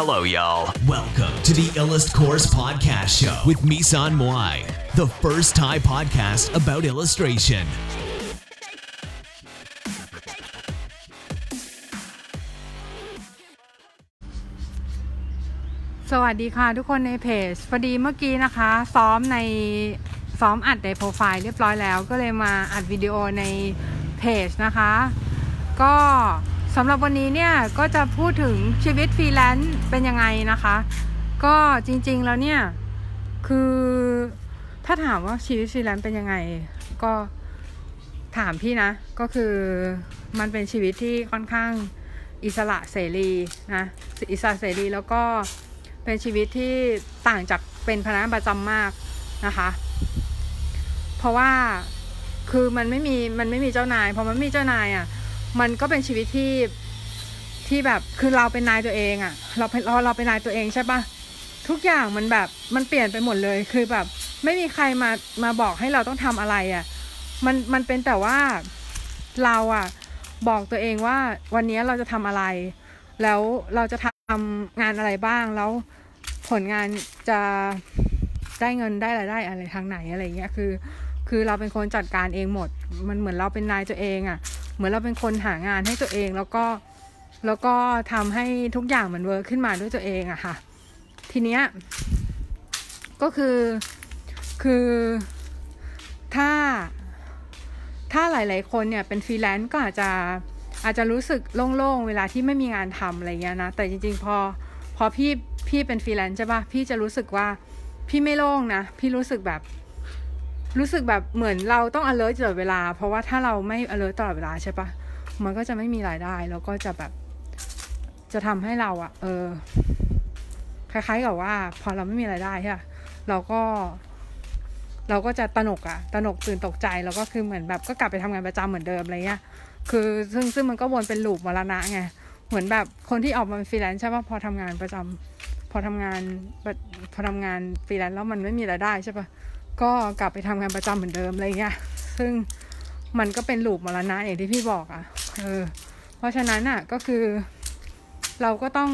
Hello, y'all. Welcome to the Illust Course Podcast Show with Misan Moai, the first Thai podcast about illustration. สวัสดีค่ะทุกคนในเพจพอดีเมื่อกี้นะคะ ซ้อมในซ้อมอัดในโปรไฟล์เรียบร้อยแล้ว ก็เลยมาอัดวิดีโอในเพจนะคะ ก็ สำหรับวันนี้เนี่ยก็จะพูดถึงชีวิตฟรีแลนซ์เป็นยังไงนะคะ ก็จริงๆแล้วเนี่ยคือถ้าถามว่าชีวิตฟรีแลนซ์เป็นยังไง ก็ถามพี่นะ ก็คือมันเป็นชีวิตที่ค่อนข้างอิสระเสรีนะอิสระเสรีแล้วก็เป็นชีวิตที่ต่างจากเป็นพนักงานประจำมากนะคะ เพราะว่าคือมันไม่มีมันไม่มีเจ้านายพอมันไม่มีเจ้านายอะ่ะ มันก็เป็นชีวิตที่ที่แบบคือเราเป็นนายตัวเองอะ่ะ เราเป็นเราเราเป็นนายตัวเองใช่ปะทุกอย่างมันแบบมันเปลี่ยนไปหมดเลยคือแบบ ไม่มีใครมามาบอกให้เราต้องทำอะไรอะ่ะ มันมันเป็นแต่ว่าเราอะ่ะ บอกตัวเองว่าวันนี้เราจะทำอะไร แล้วเราจะทำงานอะไรบ้างแล้วผลงานจะได้เงินได้รายได้อะไรทางไหนอะไรเงี้ยคือ คือเราเป็นคนจัดการเองหมด มันเหมือนเราเป็นนายตัวเองอะ่ะ เหมือนเราเป็นคนหางานให้ตัวเองแล้วก็แล้วก็ทำให้ทุกอย่างมัน work ขึ้นมาด้วยตัวเองอะค่ะ ทีเนี้ยก็คือคือถ้าถ้าหลาย ๆ คนเนี่ยเป็นฟรีแลนซ์ก็อาจจะอาจจะรู้สึกโล่ง ๆ เวลาที่ไม่มีงานทำอะไรเงี้ยนะ แต่จริง ๆ พอพอพี่พี่เป็นฟรีแลนซ์ใช่ปะพี่จะรู้สึกว่าพี่ไม่โล่งนะ พี่รู้สึกแบบ รู้สึกแบบเหมือนเราต้อง alert ตลอดเวลา เพราะว่าถ้าเราไม่ alert ตลอดเวลาใช่ปะมันก็จะไม่มีรายได้แล้วก็จะแบบ จะทำให้เราอะเออคล้ายๆกับว่า พอเราไม่มีรายได้ใช่ปะเราก็ เราก็จะตนกอะตนกตื่นตกใจแล้วก็คือเหมือนแบบก็กลับไปทำงานประจำเหมือนเดิมอะไรเงี้ยคือซึ่งซึ่งมันก็วนเป็น loop มรณะไงเหมือนแบบคนที่ออกมาเป็นฟรีแลนซ์ใช่ปะพอทำงานประจำพอทำงานพอทำงานฟรีแลนซ์แล้วมันไม่มีรายได้ใช่ปะ ก็กลับไปทำงานประจำเหมือนเดิมอะไรเงี้ยซึ่งมันก็เป็น loop มรณะอย่างที่พี่บอกอะ่ะเออเพราะฉะนั้นอะก็คือ เราก็ต้อง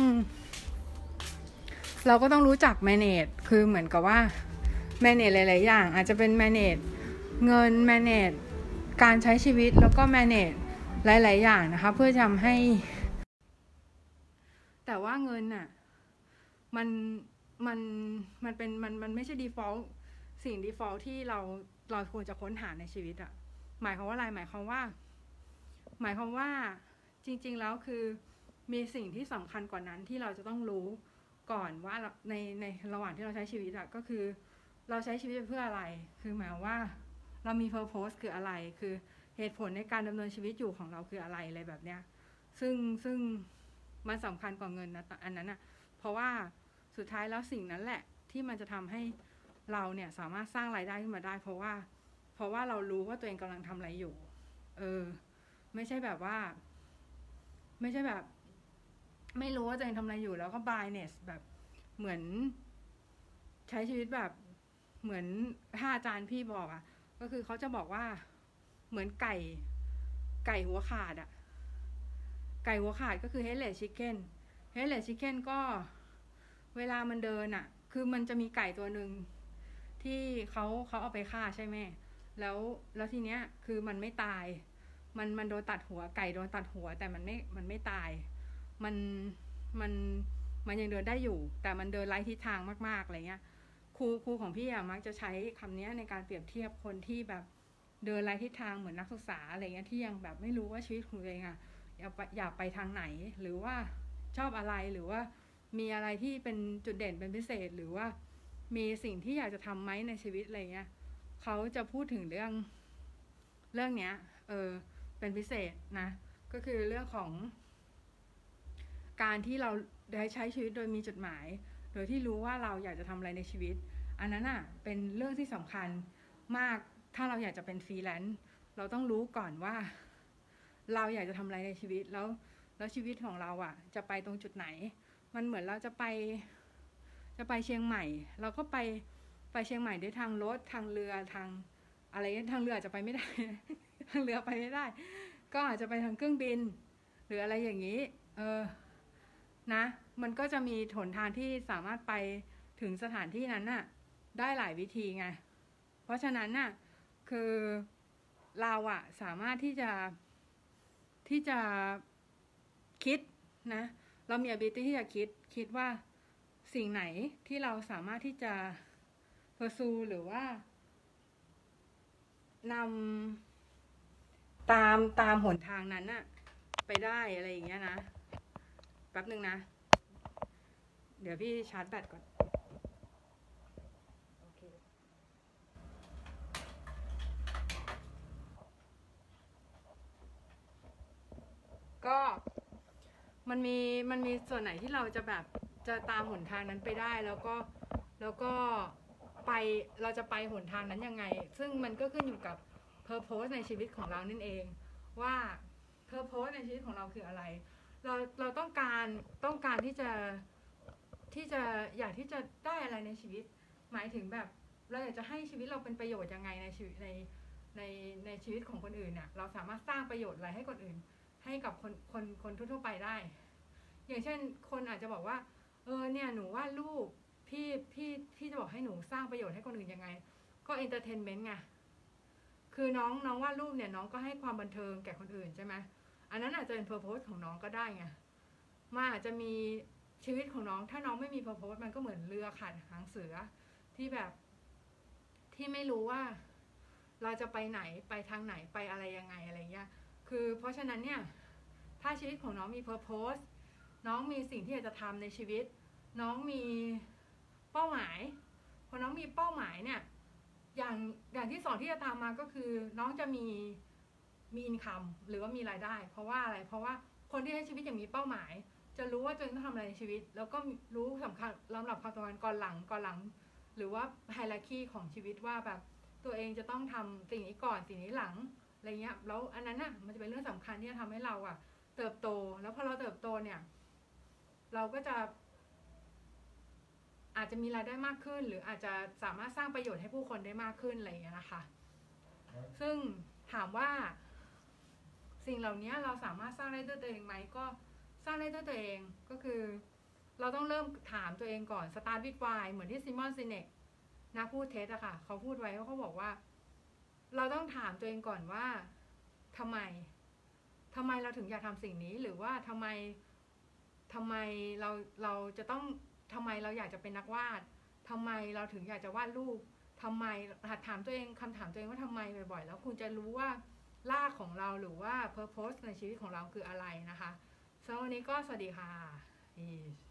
เราก็ต้องรู้จัก manage คือเหมือนกับว่า manage หลาย ๆ อย่าง อาจจะเป็น manage เงิน manage การใช้ชีวิตแล้วก็ manage หลาย ๆ อย่างนะคะ เพื่อทำให้ แต่ว่าเงินน่ะ มันมันมันเป็นมันมันไม่ใช่ default สิ่ง default ที่เราเราควรจะค้นหาในชีวิตอะหมายความว่าอะไรหมายความว่า หมายความว่าจริง ๆ แล้วคือมีสิ่งที่สำคัญกว่านั้นที่เราจะต้องรู้ก่อนว่าในในระหว่างที่เราใช้ชีวิตอะก็คือ เราใช้ชีวิตเพื่ออะไร คือหมายว่า เรามี purpose คืออะไร คือเหตุผลในการดำเนินชีวิตอยู่ของเราคืออะไรอะไรแบบเนี้ย ซึ่งซึ่งมันสำคัญกว่าเงินนะอันนั้นอะเพราะว่าสุดท้ายแล้วสิ่งนั้นแหละที่มันจะทำให้ เราเนี่ยสามารถสร้างรายได้ขึ้นมาได้ เพราะว่า เพราะว่าเรารู้ว่าตัวเองกำลังทำอะไรอยู่ เออ ไม่ใช่แบบว่า ไม่ใช่แบบ ไม่รู้ว่าตัวเองทำอะไรอยู่ แล้วก็ blindness แบบเหมือน ใช้ชีวิตแบบเหมือนถ้าอาจารย์พี่บอกอะ่ะ ก็คือเขาจะบอกว่าเหมือนไก่ ไก่หัวขาดอะ่ะ ไก่หัวขาดก็คือ headless chicken headless chicken ก็เวลามันเดินอะ่ะ คือมันจะมีไก่ตัวหนึ่ง ที่เขาเขาเอาไปฆ่าใช่ไหมแล้วแล้วทีเนี้ยคือมันไม่ตาย มันมันโดนตัดหัวไก่โดนตัดหัว แต่มันไม่มันไม่ตาย มันมันมันยังเดินได้อยู่ แต่มันเดินไร้ทิศทางมากๆอะไรเงี้ยครูครูของพี่อะมักจะใช้คำนี้ในการเปรียบเทียบคนที่แบบเดินไร้ทิศทางเหมือนนักศึกษาอะไรเงี้ยที่ยังแบบไม่รู้ว่าชีวิตของตัวเองอะอยากไปอยากไปทางไหนหรือว่าชอบอะไรหรือว่ามีอะไรที่เป็นจุดเด่นเป็นพิเศษหรือว่า มีสิ่งที่อยากจะทำไหมในชีวิตอะไรเงี้ยเขาจะพูดถึงเรื่องเรื่องเนี้ย เออ เป็นพิเศษนะ ก็คือเรื่องของ การที่เราได้ใช้ชีวิตโดยมีจุดหมาย โดยที่รู้ว่าเราอยากจะทำอะไรในชีวิต อันนั้นอะ เป็นเรื่องที่สำคัญมาก ถ้าเราอยากจะเป็นฟรีแลนซ์ เราต้องรู้ก่อนว่า เราอยากจะทำอะไรในชีวิต แล้ว แล้วชีวิตของเราอะ จะไปตรงจุดไหน มันเหมือนเราจะไป จะไปเชียงใหม่ เราก็ไปไปเชียงใหม่ด้วยทางรถทางเรือทางอะไรทางเรืออาจจะไปไม่ได้ ทางเรือไปไม่ได้ ก็อาจจะไปทางเครื่องบิน หรืออะไรอย่างนี้ เออนะ มันก็จะมีหนทางที่สามารถไปถึงสถานที่นั้นน่ะ ได้หลายวิธีไง เพราะฉะนั้นน่ะ คือเราอะสามารถที่จะที่จะคิดนะ เรามี ability ที่จะคิดคิดว่า สิ่งไหนที่เราสามารถที่จะ pursue หรือว่านำตามตามหนทางนั้นน่ะไปได้อะไรอย่างเงี้ยนะ แป๊บหนึ่งนะ เดี๋ยวพี่ชาร์จแบตก่อนก็มันมีมันมีส่วนไหนที่เราจะแบบ จะตามหนทางนั้นไปได้แล้วก็แล้วก็ไปเราจะไปหนทางนั้นยังไง ซึ่งมันก็ขึ้นอยู่กับ purpose ในชีวิตของเรานั่นเอง ว่า purpose ในชีวิตของเราคืออะไร เราเราต้องการต้องการที่จะที่จะอยากที่จะได้อะไรในชีวิต หมายถึงแบบเราอยากจะให้ชีวิตเราเป็นประโยชน์ยังไงในชีวิตในในในชีวิตของคนอื่นเนี่ยเราสามารถสร้างประโยชน์อะไรให้คนอื่น ให้กับคนคนคนทั่วไปได้ อย่างเช่น คนอาจจะบอกว่า เออเนี่ยหนูวาดรูปพี่พี่พี่จะบอกให้หนูสร้างประโยชน์ให้คนอื่นยังไง ก็ entertainment ไงคือน้องน้องวาดรูปเนี่ยน้องก็ให้ความบันเทิงแก่คนอื่นใช่ไหมอันนั้นอาจจะเป็น purpose ของน้องก็ได้ไงมาอาจจะมีชีวิตของน้องถ้าน้องไม่มี purpose มันก็เหมือนเรือขาดหางเสือที่แบบที่ไม่รู้ว่า เราจะไปไหนไปทางไหนไปอะไรยังไงอะไรเงี้ยคือเพราะฉะนั้นเนี่ยถ้าชีวิตของน้องมี purpose น้องมีสิ่งที่อยากจะทำในชีวิต น้องมีเป้าหมายพอน้องมีเป้าหมายเนี่ยอย่างอย่างที่สองที่จะตามมาก็คือ น้องจะมีมีอินคัมหรือว่ามีรายได้ เพราะว่าอะไรเพราะว่าคนที่ใช้ชีวิตอย่างมีเป้าหมาย จะรู้ว่าตัวเองต้องทำอะไรในชีวิต แล้วก็รู้สำคัญลำดับความสำคัญก่อนหลังก่อนหลัง หรือว่าไฮรักีของชีวิตว่าแบบตัวเองจะต้องทำสิ่งนี้ก่อนสิ่งนี้หลังอะไรเงี้ยแล้วอันนั้นน่ะมันจะเป็นเรื่องสำคัญที่จะทำให้เราอะเติบโต แล้วพอเราเติบโตเนี่ย เราก็จะ อาจจะมีรายได้มากขึ้น หรืออาจจะสามารถสร้างประโยชน์ให้ผู้คนได้มากขึ้นอะไรอย่างเงี้ยนะคะ ซึ่งถามว่า สิ่งเหล่านี้เราสามารถสร้างได้ด้วยตัวเองไหมก็สร้างได้ด้วยตัวเองก็คือ เราต้องเริ่มถามตัวเองก่อน start with why เหมือนที่ซิมอนซินเนกนักพูดเท็จอะค่ะ เขาพูดไว้เขาบอกว่า เราต้องถามตัวเองก่อนว่าทำไมทำไมเราถึงอยากทำสิ่งนี้หรือว่าทำไม ทำไมเราเราจะต้องทำไมเราอยากจะเป็นนักวาดทำไมเราถึงอยากจะวาดรูปทำไมหัดถามตัวเองคำถามตัวเองว่าทำไมบ่อยๆ แล้วคุณจะรู้ว่าลากของเราหรือว่าเพอร์โพสในชีวิตของเราคืออะไรนะคะสำหรับวันนี้ก็สวัสดีค่ะ